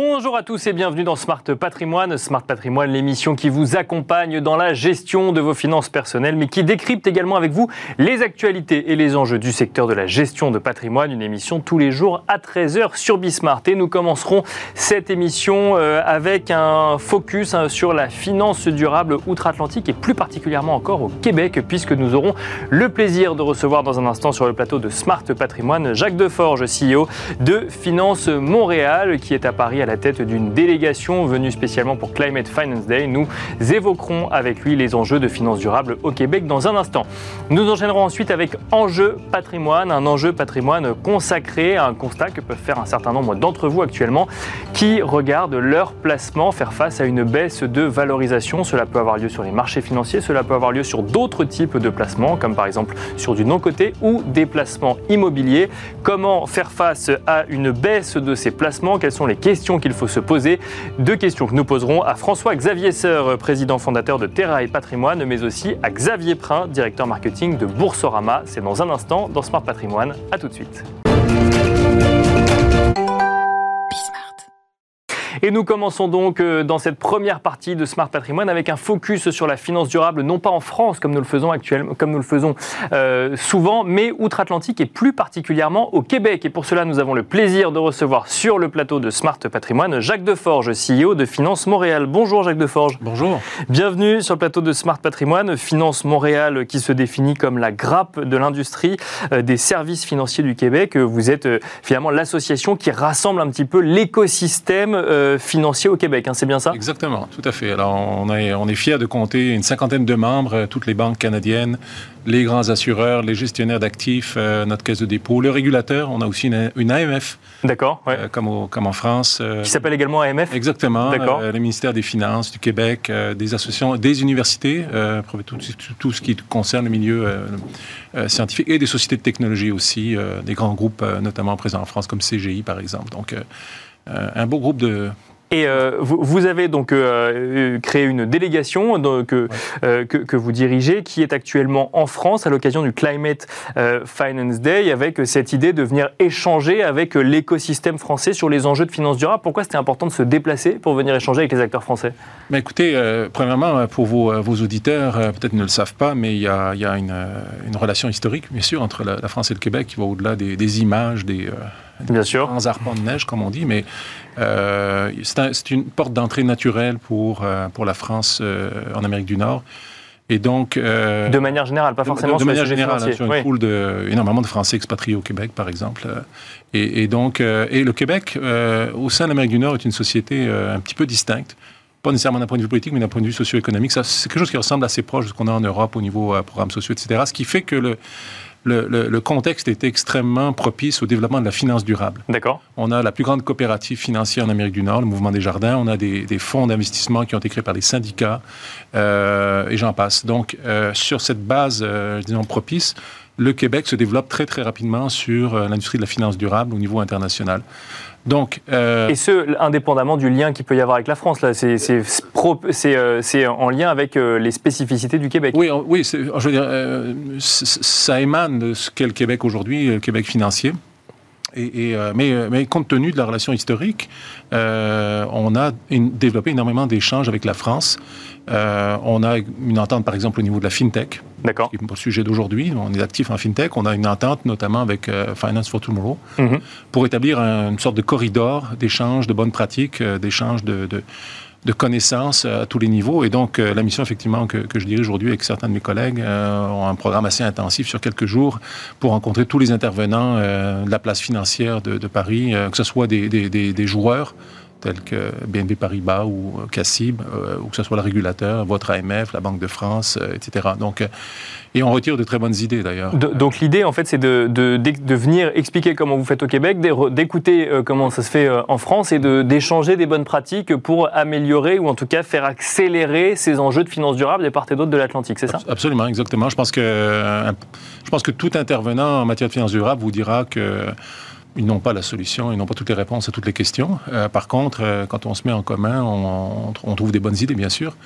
Bonjour à tous et bienvenue dans Smart Patrimoine. Smart Patrimoine, l'émission qui vous accompagne dans la gestion de vos finances personnelles, mais qui décrypte également avec vous les actualités et les enjeux du secteur de la gestion de patrimoine. Une émission tous les jours à 13h sur Bismart. Et nous commencerons cette émission euh, avec un focus hein, sur la finance durable outre-Atlantique et plus particulièrement encore au Québec, puisque nous aurons le plaisir de recevoir dans un instant sur le plateau de Smart Patrimoine Jacques Deforge, CEO de Finance Montréal, qui est à Paris à la tête d'une délégation venue spécialement pour Climate Finance Day. Nous évoquerons avec lui les enjeux de finances durables au Québec dans un instant. Nous enchaînerons ensuite avec Enjeu patrimoine, un enjeu patrimoine consacré à un constat que peuvent faire un certain nombre d'entre vous actuellement qui regardent leur placement faire face à une baisse de valorisation. Cela peut avoir lieu sur les marchés financiers, cela peut avoir lieu sur d'autres types de placements, comme par exemple sur du non-coté ou des placements immobiliers. Comment faire face à une baisse de ces placements? Quelles sont les questions qu'il faut se poser. Deux questions que nous poserons à François-Xavier Seur, président fondateur de Terra et Patrimoine, mais aussi à Xavier Prin, directeur marketing de Boursorama. C'est dans un instant dans Smart Patrimoine. A tout de suite. Et nous commençons donc euh, dans cette première partie de Smart Patrimoine avec un focus sur la finance durable, non pas en France comme nous le faisons actuellement, comme nous le faisons euh, souvent, mais outre-Atlantique et plus particulièrement au Québec. Et pour cela, nous avons le plaisir de recevoir sur le plateau de Smart Patrimoine Jacques Deforge, CEO de Finance Montréal. Bonjour Jacques Deforge. Bonjour. Bienvenue sur le plateau de Smart Patrimoine. Finance Montréal qui se définit comme la grappe de l'industrie euh, des services financiers du Québec. Vous êtes finalement l'association qui rassemble un petit peu l'écosystème financier au Québec, hein, c'est bien ça? Exactement, tout à fait. Alors, on est, on est fiers de compter une cinquantaine de membres, euh, toutes les banques canadiennes, les grands assureurs, les gestionnaires d'actifs, euh, notre caisse de dépôt, le régulateur. On a aussi une, AMF. D'accord, euh, comme, comme en France. Qui s'appelle également AMF Exactement. D'accord. le ministère des Finances du Québec, des associations, des universités, tout, tout, ce qui concerne le milieu scientifique et des sociétés de technologie aussi, des grands groupes notamment présents en France comme CGI par exemple. Donc, un beau groupe de, et euh, vous, avez donc euh, euh, créé une délégation que, que, vous dirigez qui est actuellement en France à l'occasion du Climate Finance Day avec cette idée de venir échanger avec l'écosystème français sur les enjeux de finance durable. Pourquoi c'était important de se déplacer pour venir échanger avec les acteurs français? Mais Écoutez, premièrement, pour vos, vos auditeurs, peut-être ne le savent pas, mais il y a, il y a une, une, relation historique, bien sûr, entre la, France et le Québec qui va au-delà des, des, images, des, Bien sûr. Sans arpent de neige, comme on dit, mais euh, c'est une porte d'entrée naturelle pour, euh, pour la France euh, en Amérique du Nord. Et donc, de manière générale, pas forcément de, de manière générale, hein, sur une poule de énormément de Français expatriés au Québec, par exemple. Et, et donc, et le Québec, au sein de l'Amérique du Nord, est une société un petit peu distincte pas nécessairement d'un point de vue politique, mais d'un point de vue socio-économique. C'est quelque chose qui ressemble assez proche de ce qu'on a en Europe au niveau programmes sociaux, etc. Ce qui fait que le, le, contexte est extrêmement propice au développement de la finance durable. D'accord. On a la plus grande coopérative financière en Amérique du Nord, le Mouvement des Jardins. On a des, fonds d'investissement qui ont été créés par les syndicats, euh, et j'en passe. Donc, euh, sur cette base, euh, disons, propice, le Québec se développe très, très rapidement sur l'industrie de la finance durable au niveau international. Donc, euh, Et ce, indépendamment du lien qu'il peut y avoir avec la France, là, c'est, euh, en lien avec euh, les spécificités du Québec. Oui, oui je veux dire, ça émane de ce qu'est le Québec aujourd'hui, le Québec financier. Et, mais, mais, compte tenu de la relation historique, on a développé énormément d'échanges avec la France. Euh, on a une entente, par exemple, au niveau de la FinTech. D'accord. Qui est le sujet d'aujourd'hui. On est actif en FinTech. On a une entente, notamment avec euh, Finance for Tomorrow, mhm. pour établir une sorte de corridor d'échange de bonnes pratiques, euh, d'échange de, de, connaissances à tous les niveaux. Et donc, la mission, effectivement, que, je dirige aujourd'hui avec certains de mes collègues, ont un programme assez intensif sur quelques jours pour rencontrer tous les intervenants de la place financière de, Paris, que ce soit des, des joueurs, tels que BNP Paribas ou CACIB, euh, ou que ce soit le régulateur, votre AMF, la Banque de France, euh, etc. Donc, euh, et on retire de très bonnes idées d'ailleurs. Donc l'idée, en fait, c'est de, de, venir expliquer comment vous faites au Québec, d'écouter comment ça se fait en France et d'échanger des bonnes pratiques pour améliorer ou en tout cas faire accélérer ces enjeux de finances durables des part et d'autre de l'Atlantique, c'est ça? Absolument, exactement. Je pense, que, je pense que tout intervenant en matière de finances durables vous dira que ils n'ont pas la solution, ils n'ont pas toutes les réponses à toutes les questions. Euh, par contre, euh, quand on se met en commun, on, trouve des bonnes idées, bien sûr.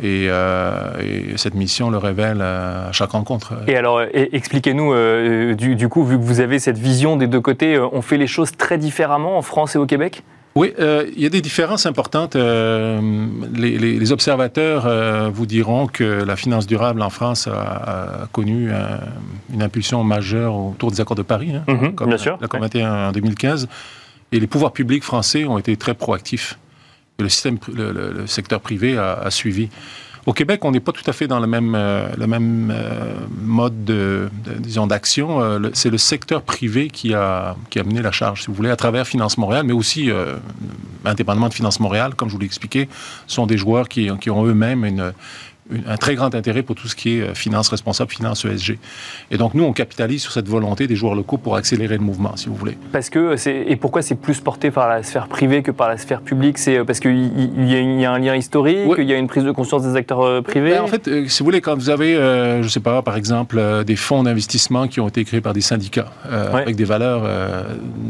Et, euh, cette mission le révèle à chaque rencontre. Et alors, expliquez-nous, du, coup, vu que vous avez cette vision des deux côtés, on fait les choses très différemment en France et au Québec? Oui, euh, il y a des différences importantes. Euh, les, observateurs vous diront que la finance durable en France a, connu une impulsion majeure autour des accords de Paris, hein, mhm, comme bien sûr, la COP21 en 2015. Et les pouvoirs publics français ont été très proactifs. le, système, le, secteur privé a suivi. Au Québec, on n'est pas tout à fait dans le même, euh, le même euh, mode de, disons, d'action. Euh, c'est le secteur privé qui a, qui a mené la charge, si vous voulez, à travers Finance Montréal, mais aussi, indépendamment de Finance Montréal, comme je vous l'ai expliqué, sont des joueurs qui, qui ont eux-mêmes une, un très grand intérêt pour tout ce qui est euh, finance responsable, finance ESG. Et donc, nous, on capitalise sur cette volonté des joueurs locaux pour accélérer le mouvement, si vous voulez. Parce que c'est et pourquoi c'est plus porté par la sphère privée que par la sphère publique? C'est euh, parce qu'il y, y, a un lien historique, il y a une prise de conscience des acteurs euh, privés? Ben, en fait, si vous voulez, quand vous avez, je ne sais pas, par exemple, des fonds d'investissement qui ont été créés par des syndicats avec des valeurs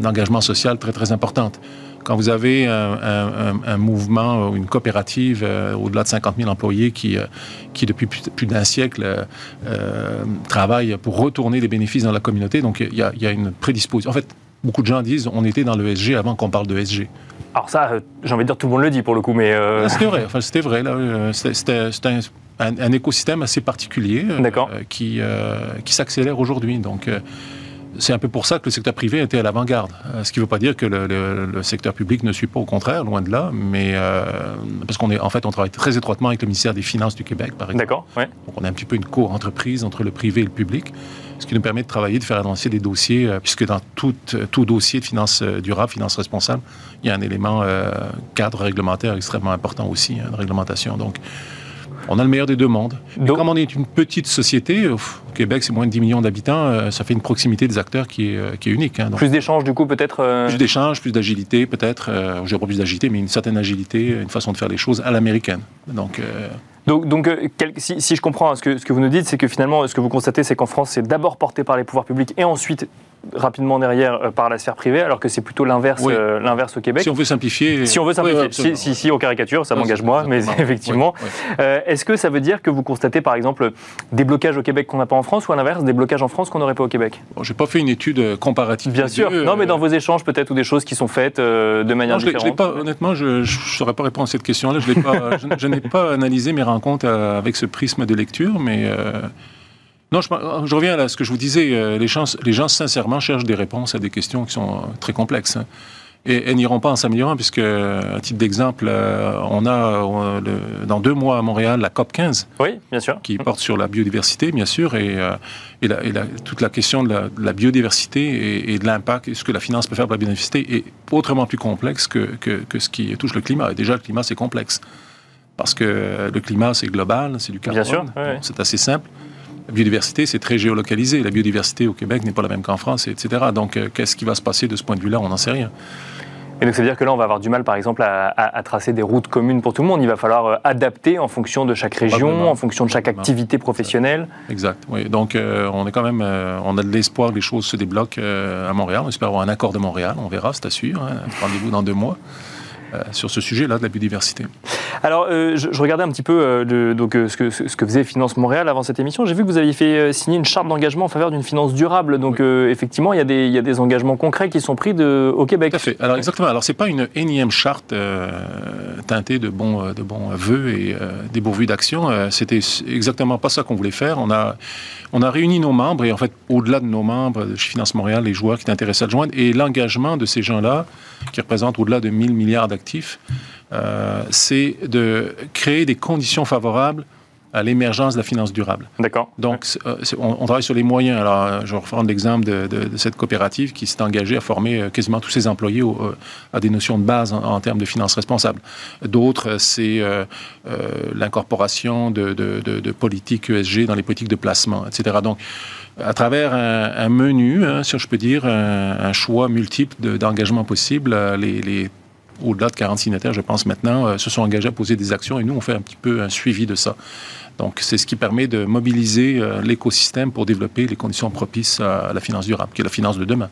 d'engagement social très très importantes quand vous avez un, mouvement ou une coopérative euh, au-delà de 50 000 employés qui, euh, qui depuis plus, d'un siècle, euh, travaille pour retourner les bénéfices dans la communauté, donc il y a, une prédisposition. En fait, beaucoup de gens disent on était dans l'ESG avant qu'on parle de ESG. Alors ça, j'ai envie de dire tout le monde le dit pour le coup, mais... Ah, c'était vrai, enfin, c'était vrai. C'était un, écosystème assez particulier qui, qui s'accélère aujourd'hui. Donc c'est un peu pour ça que le secteur privé était à l'avant-garde. Euh, ce qui ne veut pas dire que le, secteur public ne suit pas, au contraire, loin de là, mais euh, parce qu'on est, en fait, on travaille très étroitement avec le ministère des Finances du Québec, par exemple. D'accord. Ouais. Donc, on a un petit peu une co-entreprise entre le privé et le public, ce qui nous permet de travailler, de faire avancer des dossiers, euh, puisque dans tout, tout dossier de finances durables, finances responsables, il y a un élément cadre réglementaire extrêmement important aussi, hein, de réglementation. Donc, on a le meilleur des deux mondes. Donc, comme on est une petite société, au Québec c'est moins de 10 millions d'habitants, euh, ça fait une proximité des acteurs qui est, euh, qui est unique. Hein, plus d'échanges du coup peut-être euh Plus d'échanges, plus d'agilité peut-être. je dirais pas plus d'agilité, mais une certaine agilité, une façon de faire les choses à l'américaine. Donc, donc, donc si, si, je comprends ce que, ce que vous nous dites, c'est que finalement, ce que vous constatez, c'est qu'en France, c'est d'abord porté par les pouvoirs publics et ensuite rapidement derrière euh, par la sphère privée, alors que c'est plutôt l'inverse euh, l'inverse au Québec. Si on veut simplifier. Si on veut simplifier. si, si, on caricature, ça m'engage moi, mais effectivement. Euh, est-ce que ça veut dire que vous constatez, par exemple, des blocages au Québec qu'on n'a pas en France, ou à l'inverse, des blocages en France qu'on n'aurait pas au Québec? Bon, J'ai pas fait une étude comparative. Bien sûr. non, mais dans vos échanges, peut-être, ou des choses qui sont faites de manière non, différente. pas, honnêtement, je ne saurais pas répondre à cette question-là. Je, je n'ai pas analysé mes rencontres avec ce prisme de lecture, mais. Non, je, reviens à ce que je vous disais. Euh, les gens, les gens, sincèrement, cherchent des réponses à des questions qui sont très complexes. Hein. Et elles n'iront pas en s'améliorant, puisque, à titre d'exemple, euh, on a dans deux mois à Montréal la COP 15. Oui, bien sûr. Qui porte sur la biodiversité, bien sûr, et, euh, et, toute la question de la, biodiversité et, de l'impact, et ce que la finance peut faire pour la biodiversité, est autrement plus complexe que, que, ce qui touche le climat. Et déjà, le climat, c'est complexe. Parce que le climat, c'est global, c'est du carbone. Bien sûr. C'est assez simple. La biodiversité, c'est très géolocalisé. La biodiversité au Québec n'est pas la même qu'en France, etc. Donc, euh, qu'est-ce qui va se passer de ce point de vue-là? On n'en sait rien. Et donc, ça veut dire que là, on va avoir du mal, par exemple, à, tracer des routes communes pour tout le monde. Il va falloir euh, adapter en fonction de chaque région, en fonction de chaque activité professionnelle. Exact. Oui. Donc, euh, on est quand même, on a de l'espoir que les choses se débloquent à Montréal. On espère avoir un accord de Montréal. On verra, c'est sûr. Hein. Rendez-vous dans deux mois. Euh, sur ce sujet-là de la biodiversité. Alors, euh, je, regardais un petit peu euh, donc, ce, que, ce que faisait Finance Montréal avant cette émission. J'ai vu que vous aviez fait signer une charte d'engagement en faveur d'une finance durable. Donc, effectivement, il y, a des, il y, a des engagements concrets qui sont pris de, au Québec. Tout à fait. Alors, exactement. Alors, ce n'est pas une énième charte teintée de bons, de bons vœux et dépourvue d'action. C'était exactement pas ça qu'on voulait faire. On a, on a réuni nos membres et, en fait, au-delà de nos membres, chez Finance Montréal, les joueurs qui étaient intéressés à le joindre et l'engagement de ces gens-là, qui représentent au-delà de 1000 milliards d'actifs euh, c'est de créer des conditions favorables à l'émergence de la finance durable. D'accord. Donc, euh, on, travaille sur les moyens. Alors, je vais reprendre l'exemple de, cette coopérative qui s'est engagée à former euh, quasiment tous ses employés à des notions de base en, termes de finances responsables. D'autres, c'est l'incorporation de, politiques ESG dans les politiques de placement, etc. Donc, à travers un, menu, hein, si je peux dire, un, choix multiple d'engagements possibles, les, les au-delà de 40 signataires, je pense maintenant, euh, se sont engagés à poser des actions et nous, on fait un petit peu un suivi de ça. Donc, c'est ce qui permet de mobiliser euh, l'écosystème pour développer les conditions propices à la finance durable, qui est la finance de demain.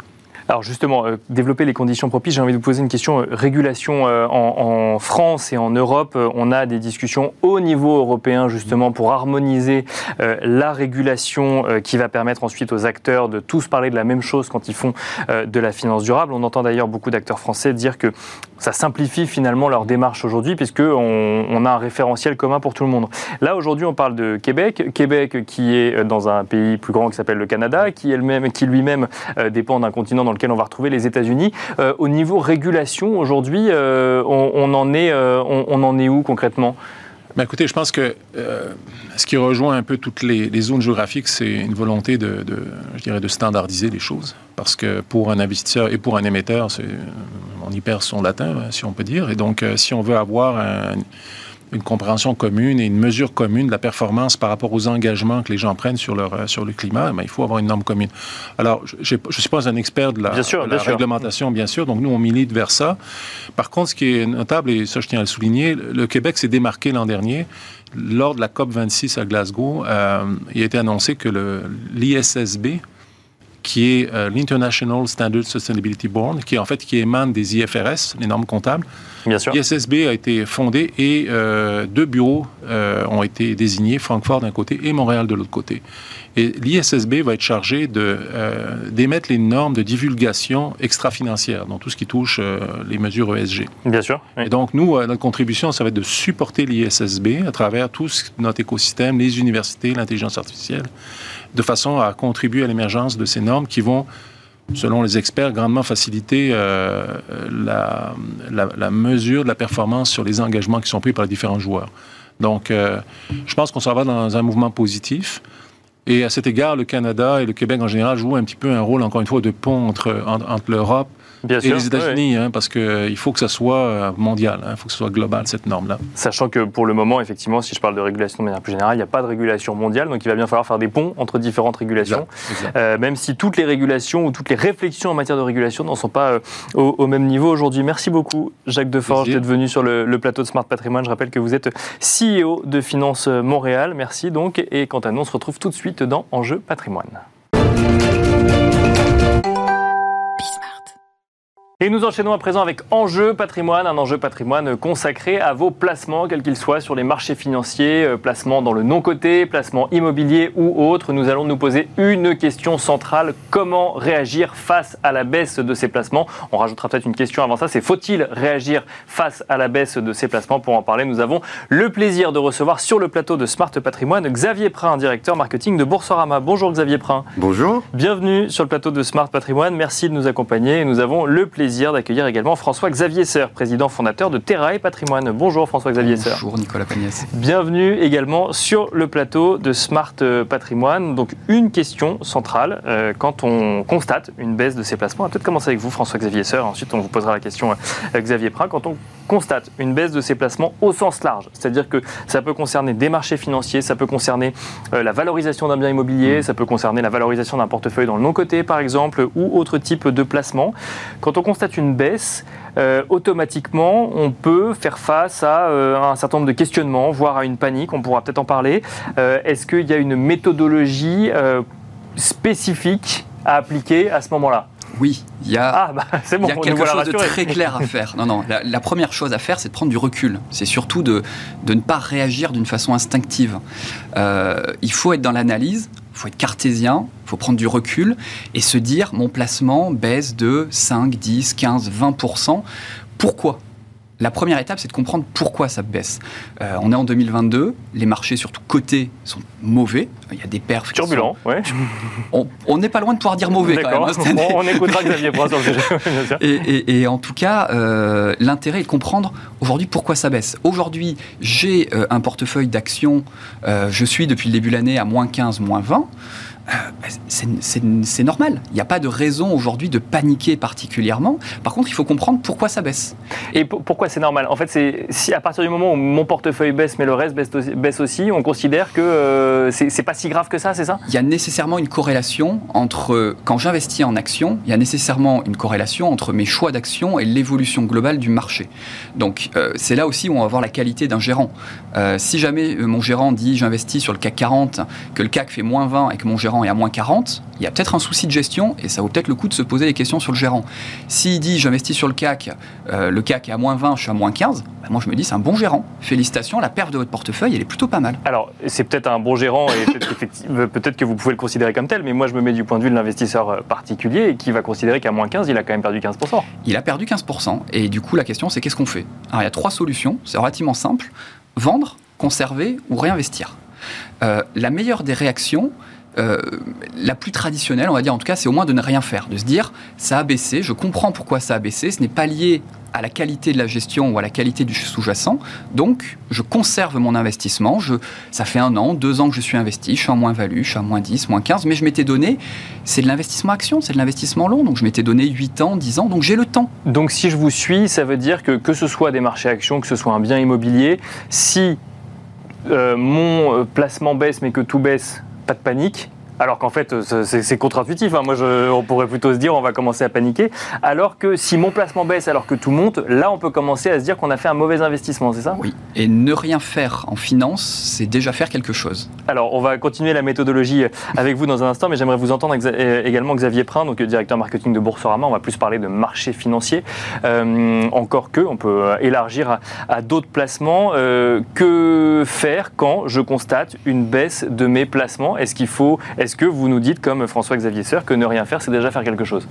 Alors justement, euh, développer les conditions propices, j'ai envie de vous poser une question. Euh, régulation euh, en, France et en Europe, on a des discussions au niveau européen justement pour harmoniser la régulation qui va permettre ensuite aux acteurs de tous parler de la même chose quand ils font de la finance durable. On entend d'ailleurs beaucoup d'acteurs français dire que ça simplifie finalement leur démarche aujourd'hui puisqu'on on a un référentiel commun pour tout le monde. Là aujourd'hui, on parle de Québec, Québec qui est dans un pays plus grand qui s'appelle le Canada, qui, qui lui-même dépend d'un continent dans on va retrouver les États-Unis. Euh, au niveau régulation, aujourd'hui, euh, on, en est, euh, on, en est où concrètement? Ben écoutez, je pense que ce qui rejoint un peu toutes les, zones géographiques, c'est une volonté de, je dirais, de standardiser les choses. Parce que pour un investisseur et pour un émetteur, on y perd son latin, si on peut dire. Et donc, si on veut avoir un, une compréhension commune et une mesure commune de la performance par rapport aux engagements que les gens prennent sur, leur, euh, sur le climat, il faut avoir une norme commune. Alors, je ne suis pas un expert de la, réglementation, bien sûr, donc nous, on milite vers ça. Par contre, ce qui est notable, et ça, je tiens à le souligner, le Québec s'est démarqué l'an dernier. Lors de la COP 26 à Glasgow, euh, il a été annoncé que l'ISSB, qui est euh, l'International Standard Sustainability Board, qui en fait qui émane des IFRS, les normes comptables. Bien sûr. L'ISSB a été fondé et euh, deux bureaux euh, ont été désignés, Francfort d'un côté et Montréal de l'autre côté. Et l'ISSB va être chargé d'émettre les normes de divulgation extra-financière, donc tout ce qui touche les mesures ESG. Bien sûr. Et donc nous, notre contribution, ça va être de supporter l'ISSB à travers tout notre écosystème, les universités, l'intelligence artificielle de façon à contribuer à l'émergence de ces normes qui vont, selon les experts, grandement faciliter euh, la, mesure de la performance sur les engagements qui sont pris par les différents joueurs. Donc, euh, je pense qu'on s'en va dans un mouvement positif. Et à cet égard, le Canada et le Québec en général jouent un petit peu un rôle, encore une fois, de pont entre l'Europe Bien et les États-Unis, hein, parce qu'il faut que ça soit euh, mondial, il hein, faut que ce soit global, cette norme-là. Sachant que pour le moment, effectivement, si je parle de régulation de manière plus générale, il n'y a pas de régulation mondiale, donc il va bien falloir faire des ponts entre différentes régulations, euh, même si toutes les régulations ou toutes les réflexions en matière de régulation n'en sont pas euh, au, même niveau aujourd'hui. Merci beaucoup, Jacques Deforge, d'être venu sur le, plateau de Smart Patrimoine. Je rappelle que vous êtes CEO de Finance Montréal. Merci donc, et quant à nous, on se retrouve tout de suite dans Enjeu Patrimoine. Et nous enchaînons à présent avec Enjeu patrimoine, un enjeu patrimoine consacré à vos placements, quels qu'ils soient, sur les marchés financiers, euh, placements dans le non-coté, placements immobiliers ou autres. Nous allons nous poser une question centrale, comment réagir face à la baisse de ces placements? On rajoutera peut-être une question avant ça, c'est faut-il réagir face à la baisse de ces placements? Pour en parler, nous avons le plaisir de recevoir sur le plateau de Smart Patrimoine Xavier Prin, directeur marketing de Boursorama. Bonjour Xavier Prin. Bonjour. Bienvenue sur le plateau de Smart Patrimoine, merci de nous accompagner. Nous avons le plaisir d'accueillir également François-Xavier Seur, président fondateur de Terra et Patrimoine. Bonjour François-Xavier Seur. Bonjour Nicolas Pagnès. Bienvenue également sur le plateau de Smart Patrimoine. Donc une question centrale euh, quand on constate une baisse de ses placements. On va peut-être commencer avec vous François-Xavier Seur, ensuite on vous posera la question euh, Xavier Prat. Quand on constate une baisse de ses placements au sens large, c'est-à-dire que ça peut concerner des marchés financiers, ça peut concerner euh, la valorisation d'un bien immobilier, mmh. ça peut concerner la valorisation d'un portefeuille dans le non-coté par exemple, ou autre type de placement. Quand on constate une baisse, euh, automatiquement, on peut faire face à euh, un certain nombre de questionnements, voire à une panique, on pourra peut-être en parler. Est-ce qu'il y a une méthodologie spécifique à appliquer à ce moment-là? Oui, il y a, ah, bah, bon, y a quelque chose de très clair à faire. Non, non, la, première chose à faire, c'est de prendre du recul. C'est surtout de, de, ne pas réagir d'une façon instinctive. il faut être dans l'analyse, faut être cartésien, il faut prendre du recul et se dire mon placement baisse de 5, 10, 15, 20%. Pourquoi? La première étape, c'est de comprendre pourquoi ça baisse. Euh, on est en 2022, les marchés, surtout cotés, sont mauvais. Il y a des perfs. Turbulents, oui. On n'est pas loin de pouvoir dire mauvais quand même. Hein, on, écoutera Xavier et, et, en tout cas, euh, l'intérêt est de comprendre aujourd'hui pourquoi ça baisse. Aujourd'hui, j'ai euh, un portefeuille d'actions, je suis depuis le début de l'année à moins 15, moins 20. Euh, bah, c'est normal. Il n'y a pas de raison aujourd'hui de paniquer particulièrement. Par contre, il faut comprendre pourquoi ça baisse. Et pourquoi c'est normal? En fait, c'est si à partir du moment où mon portefeuille baisse, mais le reste baisse aussi, on considère que euh, c'est pas si grave que ça, c'est ça? Il y a nécessairement une corrélation entre quand j'investis en actions, il y a nécessairement une corrélation entre mes choix d'actions et l'évolution globale du marché. Donc, euh, c'est là aussi où on va voir la qualité d'un gérant. si jamais mon gérant dit j'investis sur le CAC 40, que le CAC fait moins 20 et que mon gérant gérant est à moins 40, il y a peut-être un souci de gestion et ça vaut peut-être le coup de se poser des questions sur le gérant. S'il dit j'investis sur le CAC, euh, le CAC est à moins 20, je suis à moins 15, ben moi je me dis c'est un bon gérant. Félicitations, la perte de votre portefeuille, elle est plutôt pas mal. Alors c'est peut-être un bon gérant et peut-être que vous pouvez le considérer comme tel, mais moi je me mets du point de vue de l'investisseur euh, particulier qui va considérer qu'à moins 15, il a quand même perdu 15%. Il a perdu 15% et du coup la question c'est qu'est-ce qu'on fait? Alors il y a trois solutions, c'est relativement simple, vendre, conserver ou réinvestir. Euh, la meilleure des réactions, euh, la plus traditionnelle, on va dire en tout cas, c'est au moins de ne rien faire, de se dire ça a baissé, je comprends pourquoi ça a baissé, ce n'est pas lié à la qualité de la gestion ou à la qualité du sous-jacent, donc je conserve mon investissement, ça fait un an, deux ans que je suis investi, je suis en moins-value, je suis à moins 10, moins 15, mais je m'étais donné, c'est de l'investissement action, c'est de l'investissement long, donc je m'étais donné 8 ans, 10 ans, donc j'ai le temps. Donc si je vous suis, ça veut dire que que ce soit des marchés actions, que ce soit un bien immobilier, si euh, mon euh, placement baisse mais que tout baisse, pas de panique. Alors qu'en fait, euh, c'est contre-intuitif. Hein. Moi, on pourrait plutôt se dire, on va commencer à paniquer. Alors que si mon placement baisse alors que tout monte, là, on peut commencer à se dire qu'on a fait un mauvais investissement, c'est ça? Oui. Et ne rien faire en finance, c'est déjà faire quelque chose. Alors, on va continuer la méthodologie avec vous dans un instant, mais j'aimerais vous entendre également Xavier Prin, donc directeur marketing de Boursorama. On va plus parler de marché financier. Euh, encore que, on peut élargir à, d'autres placements. Euh, que faire quand je constate une baisse de mes placements? Est-ce qu'il faut, est-ce que vous nous dites, comme François-Xavier Seur, que ne rien faire, c'est déjà faire quelque chose?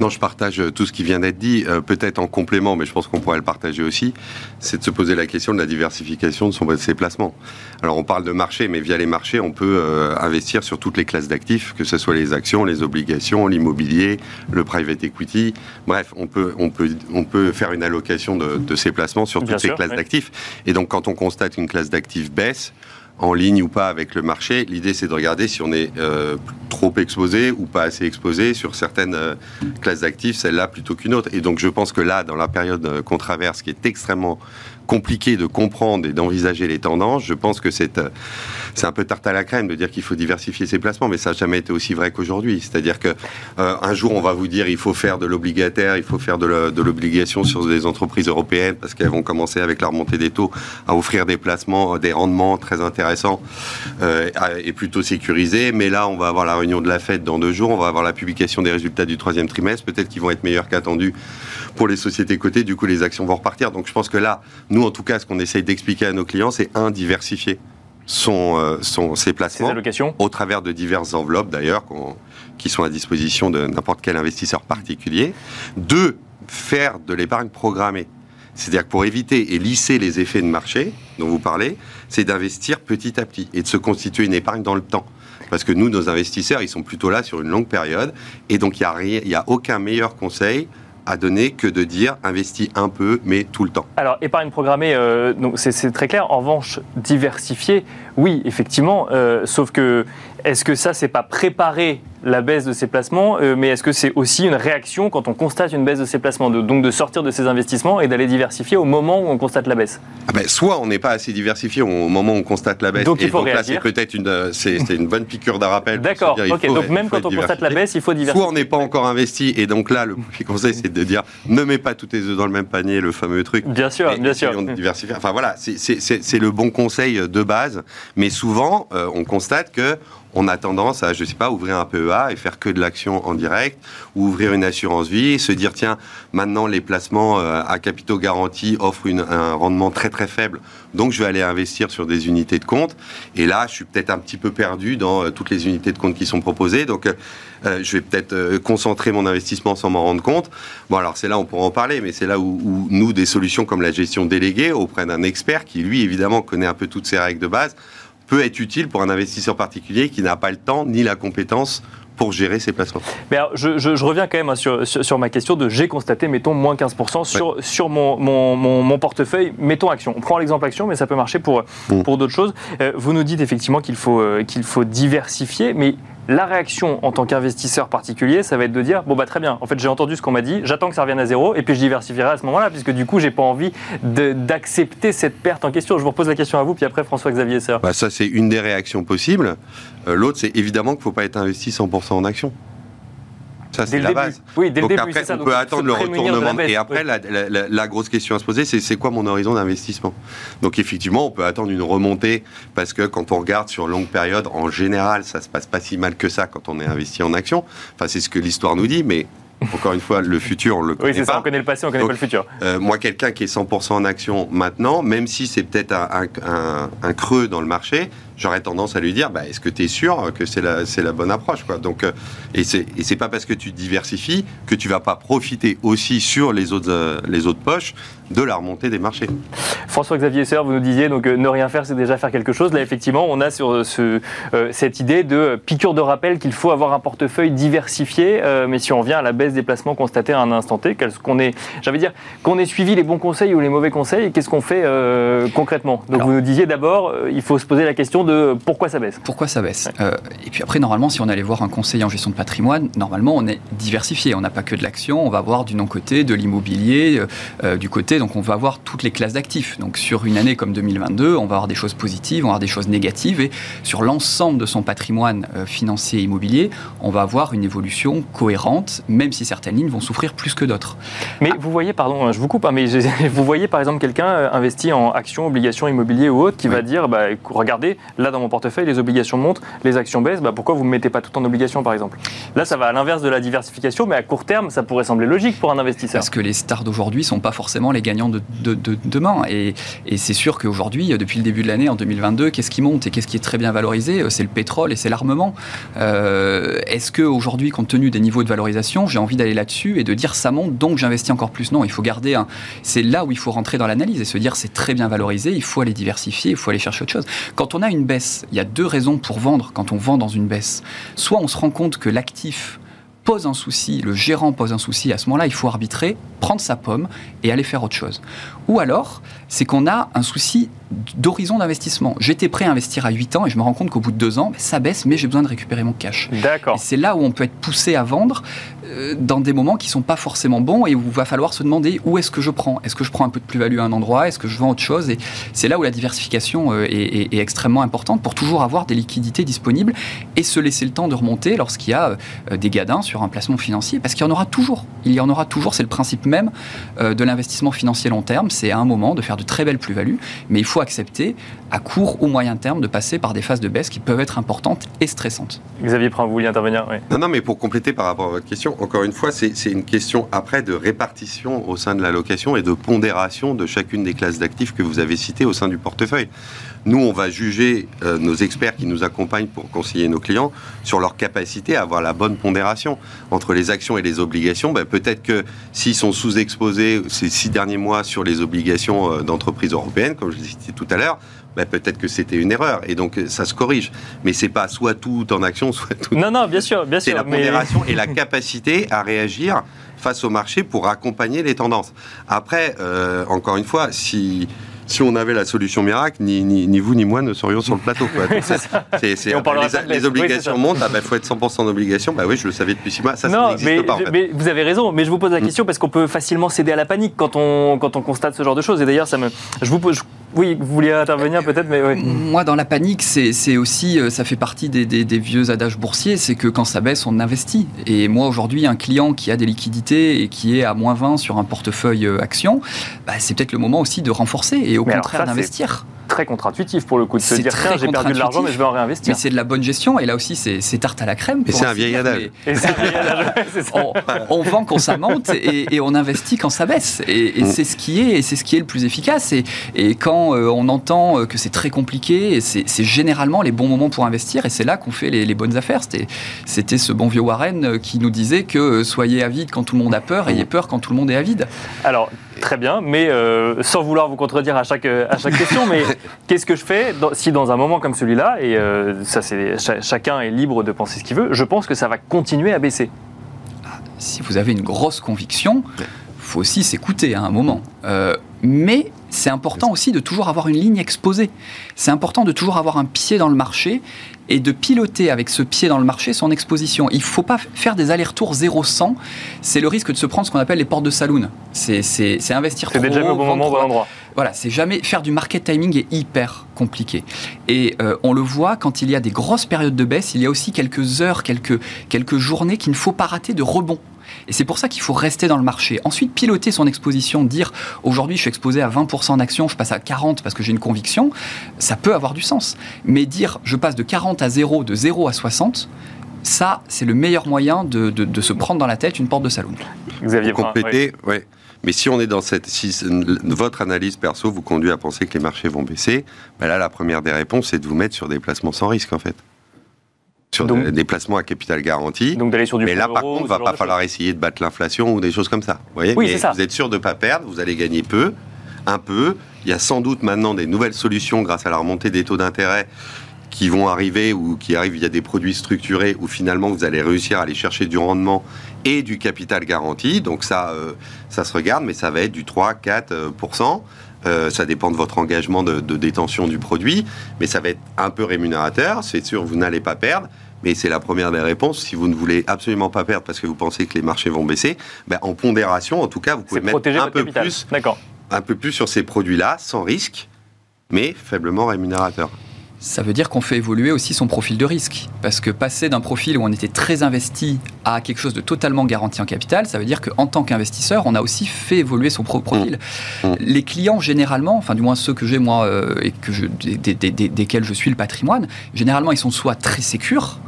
Non, je partage euh, tout ce qui vient d'être dit. Euh, peut-être en complément, mais je pense qu'on pourrait le partager aussi, c'est de se poser la question de la diversification de, son, de ses placements. Alors, on parle de marché, mais via les marchés, on peut euh, investir sur toutes les classes d'actifs, que ce soit les actions, les obligations, l'immobilier, le private equity. Bref, on peut, on peut, on peut faire une allocation de, de ces placements sur toutes ces classes d'actifs. Et donc, quand on constate une classe d'actifs baisse, en ligne ou pas avec le marché. L'idée, c'est de regarder si on est euh, trop exposé ou pas assez exposé sur certaines euh, classes d'actifs, celle-là plutôt qu'une autre. Et donc, je pense que là, dans la période euh, qu'on traverse, qui est extrêmement compliqué de comprendre et d'envisager les tendances. Je pense que c'est euh, c'est un peu tarte à la crème de dire qu'il faut diversifier ses placements, mais ça n'a jamais été aussi vrai qu'aujourd'hui. C'est-à-dire que euh, un jour on va vous dire il faut faire de l'obligataire, il faut faire de l'obligation sur des entreprises européennes parce qu'elles vont commencer avec la remontée des taux à offrir des placements, des rendements très intéressants euh, et plutôt sécurisés. Mais là on va avoir la réunion de la Fed dans deux jours, on va avoir la publication des résultats du troisième trimestre, peut-être qu'ils vont être meilleurs qu'attendus pour les sociétés cotées. Du coup les actions vont repartir. Donc je pense que là nous, en tout cas, ce qu'on essaye d'expliquer à nos clients, c'est un, diversifier son, euh, son, ses placements au travers de diverses enveloppes, d'ailleurs, qui sont à disposition de n'importe quel investisseur particulier. Deux, faire de l'épargne programmée. C'est-à-dire que pour éviter et lisser les effets de marché dont vous parlez, c'est d'investir petit à petit et de se constituer une épargne dans le temps. Parce que nous, nos investisseurs, ils sont plutôt là sur une longue période. Et donc, il n'y a, a aucun meilleur conseil à donner que de dire investis un peu, mais tout le temps. Alors, épargne programmée, euh, c'est très clair. En revanche, diversifier, oui, effectivement. Euh, sauf que, est-ce que ça, c'est pas préparer la baisse de ses placements, euh, mais est-ce que c'est aussi une réaction quand on constate une baisse de ses placements, de, donc de sortir de ses investissements et d'aller diversifier au moment où on constate la baisse? Ah ben, Soit on n'est pas assez diversifié au moment où on constate la baisse. Donc il faut donc là, c'est peut-être une, c'est, une bonne piqûre d'un rappel. D'accord, ok. Donc même quand on constate la baisse, il faut diversifier. Soit on n'est pas encore investi, et donc là, le premier conseil, c'est de dire ne mets pas tous tes œufs dans le même panier, le fameux truc. Bien sûr, bien sûr. Diversifier. Enfin voilà, c'est, le bon conseil de base, mais souvent, euh, on constate que on a tendance à, je sais pas, ouvrir un PEA et faire que de l'action en direct, ou ouvrir une assurance vie, et se dire, tiens, maintenant les placements euh, à capitaux garantis offrent un rendement très très faible, donc je vais aller investir sur des unités de compte. Et là, je suis peut-être un petit peu perdu dans euh, toutes les unités de compte qui sont proposées, donc euh, je vais peut-être concentrer mon investissement sans m'en rendre compte. Bon, alors c'est là, on pourra en parler, mais c'est là où, où, nous, des solutions comme la gestion déléguée auprès d'un expert qui, lui, évidemment, connaît un peu toutes ces règles de base, peut être utile pour un investisseur particulier qui n'a pas le temps ni la compétence pour gérer ses placements. Mais je, reviens quand même hein, sur, sur, ma question de j'ai constaté, mettons, moins 15% sur, sur mon, mon, mon, portefeuille, mettons action. On prend l'exemple action, mais ça peut marcher pour, mm. pour d'autres choses. Euh, vous nous dites effectivement qu'il faut, euh, qu'il faut diversifier, mais la réaction en tant qu'investisseur particulier, ça va être de dire bon bah très bien, en fait j'ai entendu ce qu'on m'a dit, j'attends que ça revienne à zéro et puis je diversifierai à ce moment-là, puisque du coup j'ai pas envie d'accepter cette perte en question. Je vous repose la question à vous, puis après François-Xavier Serre. Bah ça c'est une des réactions possibles. Euh, l'autre c'est évidemment qu'il ne faut pas être investi 100% en action. Ça, c'est la base. Oui, dès le début, après, ça. on peut attendre le retournement. Et après, la, grosse question à se poser, c'est c'est quoi mon horizon d'investissement? Donc, effectivement, on peut attendre une remontée parce que quand on regarde sur longue période, en général, ça se passe pas si mal que ça quand on est investi en action. Enfin, c'est ce que l'histoire nous dit, mais encore une fois, le futur, on le connaît oui, c'est ça, on connaît le passé, on connaît pas le futur. Euh, moi, quelqu'un qui est 100% en action maintenant, même si c'est peut-être un, creux dans le marché, j'aurais tendance à lui dire bah, est-ce que tu es sûr que c'est la, la bonne approche quoi? Donc, euh, Et c'est n'est pas parce que tu diversifies que tu vas pas profiter aussi sur les autres, euh, les autres poches de la remontée des marchés. François-Xavier Seur, vous nous disiez donc ne rien faire, c'est déjà faire quelque chose. Là, effectivement, on a sur ce, cette idée de piqûre de rappel qu'il faut avoir un portefeuille diversifié. mais si on revient à la baisse des placements constatés à un instant T, qu'on est, j'avais dire, qu'on ait suivi les bons conseils ou les mauvais conseils, qu'est-ce qu'on fait concrètement? Donc vous nous disiez d'abord, il faut se poser la question de pourquoi ça baisse. Pourquoi ça baisse euh, Et puis après, normalement, si on allait voir un conseiller en gestion de patrimoine, normalement, on est diversifié. On n'a pas que de l'action, on va voir du non-côté, de l'immobilier, euh, euh, du côté. Donc, on va avoir toutes les classes d'actifs. Donc, sur une année comme 2022, on va avoir des choses positives, on va avoir des choses négatives. Et sur l'ensemble de son patrimoine financier et immobilier, on va avoir une évolution cohérente, même si certaines lignes vont souffrir plus que d'autres. Mais vous voyez, pardon, je vous coupe, hein, mais vous voyez par exemple quelqu'un investi en actions, obligations, immobilier ou autre qui va dire, bah, regardez, Là, dans mon portefeuille, les obligations montent, les actions baissent. Bah, pourquoi vous ne mettez pas tout en obligations, par exemple? Là, ça va à l'inverse de la diversification, mais à court terme, ça pourrait sembler logique pour un investisseur. Parce que les stars d'aujourd'hui ne sont pas forcément les gagnants de, demain. Et, c'est sûr qu'aujourd'hui, depuis le début de l'année, en 2022, qu'est-ce qui monte et qu'est-ce qui est très bien valorisé? C'est le pétrole et c'est l'armement. Euh, est-ce qu'aujourd'hui, compte tenu des niveaux de valorisation, j'ai envie d'aller là-dessus et de dire ça monte, donc j'investis encore plus? Non, il faut garder un. C'est là où il faut rentrer dans l'analyse et se dire c'est très bien valorisé, il faut aller diversifier, il faut aller chercher autre chose. Quand on a une baisse, il y a deux raisons pour vendre quand on vend dans une baisse. Soit on se rend compte que l'actif pose un souci, le gérant pose un souci, à ce moment-là, il faut arbitrer, prendre sa pomme et aller faire autre chose. Ou alors, c'est qu'on a un souci d'horizon d'investissement. J'étais prêt à investir à 8 ans et je me rends compte qu'au bout de 2 ans, ça baisse, mais j'ai besoin de récupérer mon cash. D'accord. C'est là où on peut être poussé à vendre dans des moments qui sont pas forcément bons et où il va falloir se demander où est-ce que je prends. Est-ce que je prends un peu de plus-value à un endroit? Est-ce que je vends autre chose? Et c'est là où la diversification euh, est, extrêmement importante pour toujours avoir des liquidités disponibles et se laisser le temps de remonter lorsqu'il y a euh, des gadins sur un placement financier. Parce qu'il y en aura toujours. Il y en aura toujours. C'est le principe même de l'investissement financier long terme. C'est à un moment de faire de très belles plus-values, mais il faut accepter à court ou moyen terme de passer par des phases de baisse qui peuvent être importantes et stressantes. Xavier Prin, vous vouliez intervenir oui. Non, non, mais pour compléter par rapport à votre question, encore une fois, c'est une question après de répartition au sein de l'allocation et de pondération de chacune des classes d'actifs que vous avez citées au sein du portefeuille. Nous, on va juger euh, nos experts qui nous accompagnent pour conseiller nos clients sur leur capacité à avoir la bonne pondération entre les actions et les obligations. Ben, Peut-être que s'ils sont sous-exposés ces six derniers mois sur les obligations euh, d'entreprises européennes, comme je l'ai cité tout à l'heure, ben, peut-être que c'était une erreur et donc ça se corrige. Mais c'est pas soit tout en action, soit tout. Non, non, bien sûr, bien sûr. C'est la pondération et la capacité à réagir face au marché pour accompagner les tendances. Après, euh, encore une fois, si si on avait la solution miracle, ni, ni, vous ni moi ne serions sur le plateau. les, obligations montent, il ah bah, faut être 100% d'obligation. Bah oui, je le savais depuis six mois. Ça, non, mais, pas, mais, vous avez raison. Mais je vous pose la mm. question parce qu'on peut facilement céder à la panique quand on, quand on constate ce genre de choses. Et d'ailleurs, ça me, je vous pose, oui, vous vouliez intervenir peut-être, mais oui. Moi, dans la panique, c'est aussi, euh, ça fait partie des, des, vieux adages boursiers, c'est que quand ça baisse, on investit. Et moi, aujourd'hui, un client qui a des liquidités et qui est à moins 20 sur un portefeuille euh, action, bah, c'est peut-être le moment aussi de renforcer et au contraire d'investir très contre-intuitif pour le coup de se dire tiens j'ai perdu de l'argent mais je vais en réinvestir. Mais c'est de la bonne gestion et là aussi c'est tarte à la crème. Et c'est un vieil adage. on, vend quand ça monte et, on investit quand ça baisse et, mm. c'est ce qui est c'est ce qui est le plus efficace et, et quand euh, on entend euh, que c'est très compliqué c'est généralement les bons moments pour investir et c'est là qu'on fait les, bonnes affaires. C'était ce bon vieux Warren euh, qui nous disait que soyez avide quand tout le monde a peur, ayez peur quand tout le monde est avide. Alors très bien, mais sans vouloir vous contredire à chaque, à chaque question, mais Qu'est-ce que je fais si dans un moment comme celui-là, et euh, ça c'est chacun est libre de penser ce qu'il veut, je pense que ça va continuer à baisser. Ah, si vous avez une grosse conviction, faut aussi s'écouter à un moment. Euh, mais c'est important aussi de toujours avoir une ligne exposée. C'est important de toujours avoir un pied dans le marché et de piloter avec ce pied dans le marché son exposition. Il ne faut pas faire des allers-retours 0-100. C'est le risque de se prendre ce qu'on appelle les portes de saloon. C'est investir trop. C'est déjà au bon moment, bon endroit. Voilà, c'est jamais faire du market timing est hyper compliqué. Et euh, on le voit quand il y a des grosses périodes de baisse, il y a aussi quelques heures, quelques quelques journées qu'il ne faut pas rater de rebond. Et c'est pour ça qu'il faut rester dans le marché. Ensuite, piloter son exposition, dire aujourd'hui je suis exposé à 20% d'actions, je passe à 40% parce que j'ai une conviction, ça peut avoir du sens. Mais dire je passe de 40 à 0, de 0 à 60, ça, c'est le meilleur moyen de, se prendre dans la tête une porte de saloon. Xavier compléter, ouais. Mais si on est dans cette, si votre analyse perso vous conduit à penser que les marchés vont baisser, ben là, la première des réponses, c'est de vous mettre sur des placements sans risque, en fait sur des, placements à capital garanti. Donc d'aller sur du Mais là, par contre, il va pas falloir essayer de battre l'inflation ou des choses comme ça. Vous voyez oui, ça. Vous êtes sûr de ne pas perdre, vous allez gagner peu, un peu. Il y a sans doute maintenant des nouvelles solutions grâce à la remontée des taux d'intérêt qui vont arriver ou qui arrivent via des produits structurés où finalement vous allez réussir à aller chercher du rendement et du capital garanti. Donc ça, euh, ça se regarde, mais ça va être du 3-4%. Euh, euh, ça dépend de votre engagement de, de, détention du produit, mais ça va être un peu rémunérateur. C'est sûr, vous n'allez pas perdre mais c'est la première des réponses. Si vous ne voulez absolument pas perdre parce que vous pensez que les marchés vont baisser, ben en pondération, en tout cas, vous pouvez mettre un peu, plus, un peu plus sur ces produits-là, sans risque, mais faiblement rémunérateur. Ça veut dire qu'on fait évoluer aussi son profil de risque. Parce que passer d'un profil où on était très investi à quelque chose de totalement garanti en capital, ça veut dire qu'en tant qu'investisseur, on a aussi fait évoluer son profil. Mmh. Mmh. Les clients, généralement, enfin du moins ceux que j'ai moi euh, et que je, desquels je suis le patrimoine, généralement ils sont soit très sécures,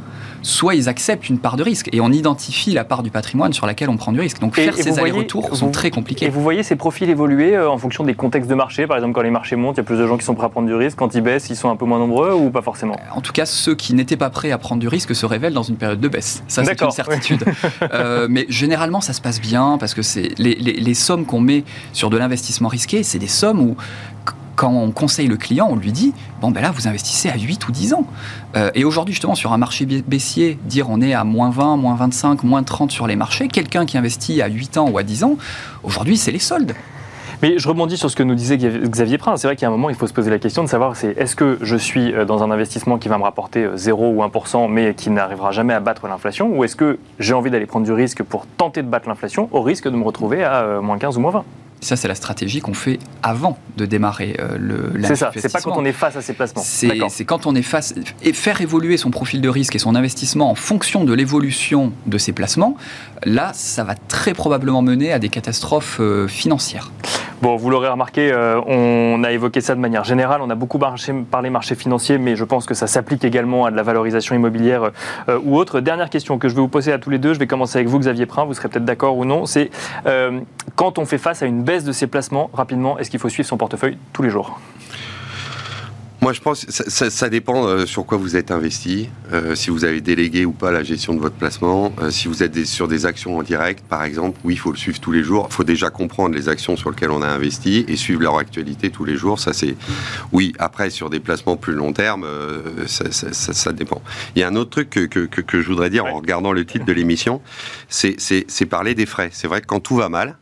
soit ils acceptent une part de risque et on identifie la part du patrimoine sur laquelle on prend du risque. Donc faire ces allers-retours sont très compliqués. Et vous voyez ces profils évoluer euh, en fonction des contextes de marché Par exemple, quand les marchés montent, il y a plus de gens qui sont prêts à prendre du risque. Quand ils baissent, ils sont un peu moins nombreux ou pas forcément? En tout cas, ceux qui n'étaient pas prêts à prendre du risque se révèlent dans une période de baisse. Ça, c'est une certitude. Euh, mais généralement, ça se passe bien parce que c'est les, les sommes qu'on met sur de l'investissement risqué, c'est des sommes où quand on conseille le client, on lui dit bon, ben là, vous investissez à 8 ou 10 ans. Euh, et aujourd'hui, justement, sur un marché baissier, dire on est à moins 20, moins 25, moins 30 sur les marchés, quelqu'un qui investit à 8 ans ou à 10 ans, aujourd'hui, c'est les soldes. Mais je rebondis sur ce que nous disait Xavier Prin. C'est vrai qu'à un moment, il faut se poser la question de savoir est-ce que je suis euh, dans un investissement qui va me rapporter 0 euh, ou 1%, mais qui n'arrivera jamais à battre l'inflation, ou est-ce que j'ai envie d'aller prendre du risque pour tenter de battre l'inflation au risque de me retrouver à moins 15 ou moins 20 ça, c'est la stratégie qu'on fait avant de démarrer euh, le C'est ça, c'est pas quand on est face à ces placements. C'est quand on est face. Et faire évoluer son profil de risque et son investissement en fonction de l'évolution de ses placements, là, ça va très probablement mener à des catastrophes euh, financières. Bon, vous l'aurez remarqué, euh, on a évoqué ça de manière générale. On a beaucoup parlé marché financier, mais je pense que ça s'applique également à de la valorisation immobilière euh, ou autre. Dernière question que je vais vous poser à tous les deux. Je vais commencer avec vous, Xavier Prin. Vous serez peut-être d'accord ou non. C'est euh, quand on fait face à une baisse de ses placements, rapidement, est-ce qu'il faut suivre son portefeuille tous les jours? Moi, je pense que ça, dépend euh, sur quoi vous êtes investi, euh, si vous avez délégué ou pas la gestion de votre placement. Euh, si vous êtes sur des actions en direct, par exemple, oui, il faut le suivre tous les jours. Il faut déjà comprendre les actions sur lesquelles on a investi et suivre leur actualité tous les jours. Ça, c'est oui. Après, sur des placements plus long terme, ça, dépend. Il y a un autre truc que, que je voudrais dire en regardant le titre de l'émission, c'est parler des frais. C'est vrai que quand tout va mal,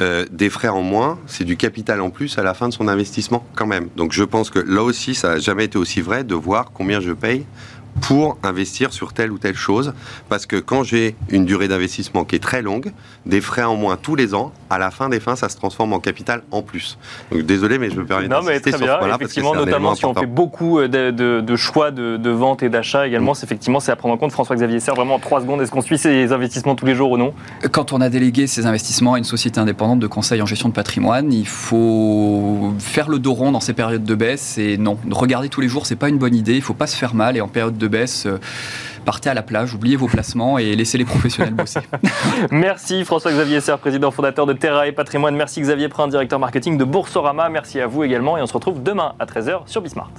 euh, des frais en moins, c'est du capital en plus à la fin de son investissement quand même. Donc je pense que là aussi, ça n'a jamais été aussi vrai de voir combien je paye pour investir sur telle ou telle chose. Parce que quand j'ai une durée d'investissement qui est très longue, des frais en moins tous les ans, à la fin des fins, ça se transforme en capital en plus. Donc désolé, mais je me permets d'insister sur bien, ce point-là. Effectivement, notamment si on fait beaucoup euh, de, choix de, vente et d'achat également, mm. c'est effectivement, c'est à prendre en compte. François-Xavier Serre, vraiment en trois secondes, est-ce qu'on suit ces investissements tous les jours ou non? Quand on a délégué ces investissements à une société indépendante de conseil en gestion de patrimoine, il faut faire le dos rond dans ces périodes de baisse et non, regarder tous les jours, c'est pas une bonne idée. Il faut pas se faire mal et en période de baisse, euh, partez à la plage, oubliez vos placements et laissez les professionnels bosser. Merci François-Xavier Serre, président fondateur de Terra et Patrimoine. Merci Xavier Prin, directeur marketing de Boursorama. Merci à vous également et on se retrouve demain à 13h sur Bismart.